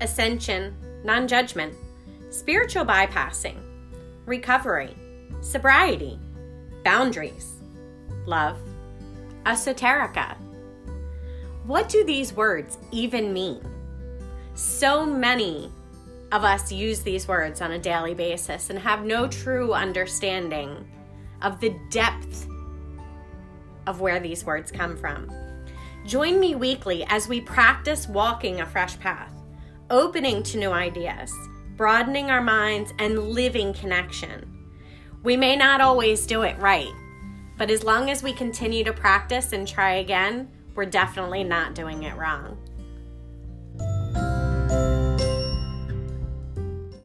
ascension, non judgment, spiritual bypassing, recovery, sobriety, boundaries, love, esoterica. What do these words even mean? So many of us use these words on a daily basis and have no true understanding of the depth of where these words come from. Join me weekly as we practice walking a fresh path, opening to new ideas, broadening our minds, and living connection. We may not always do it right, but as long as we continue to practice and try again, we're definitely not doing it wrong.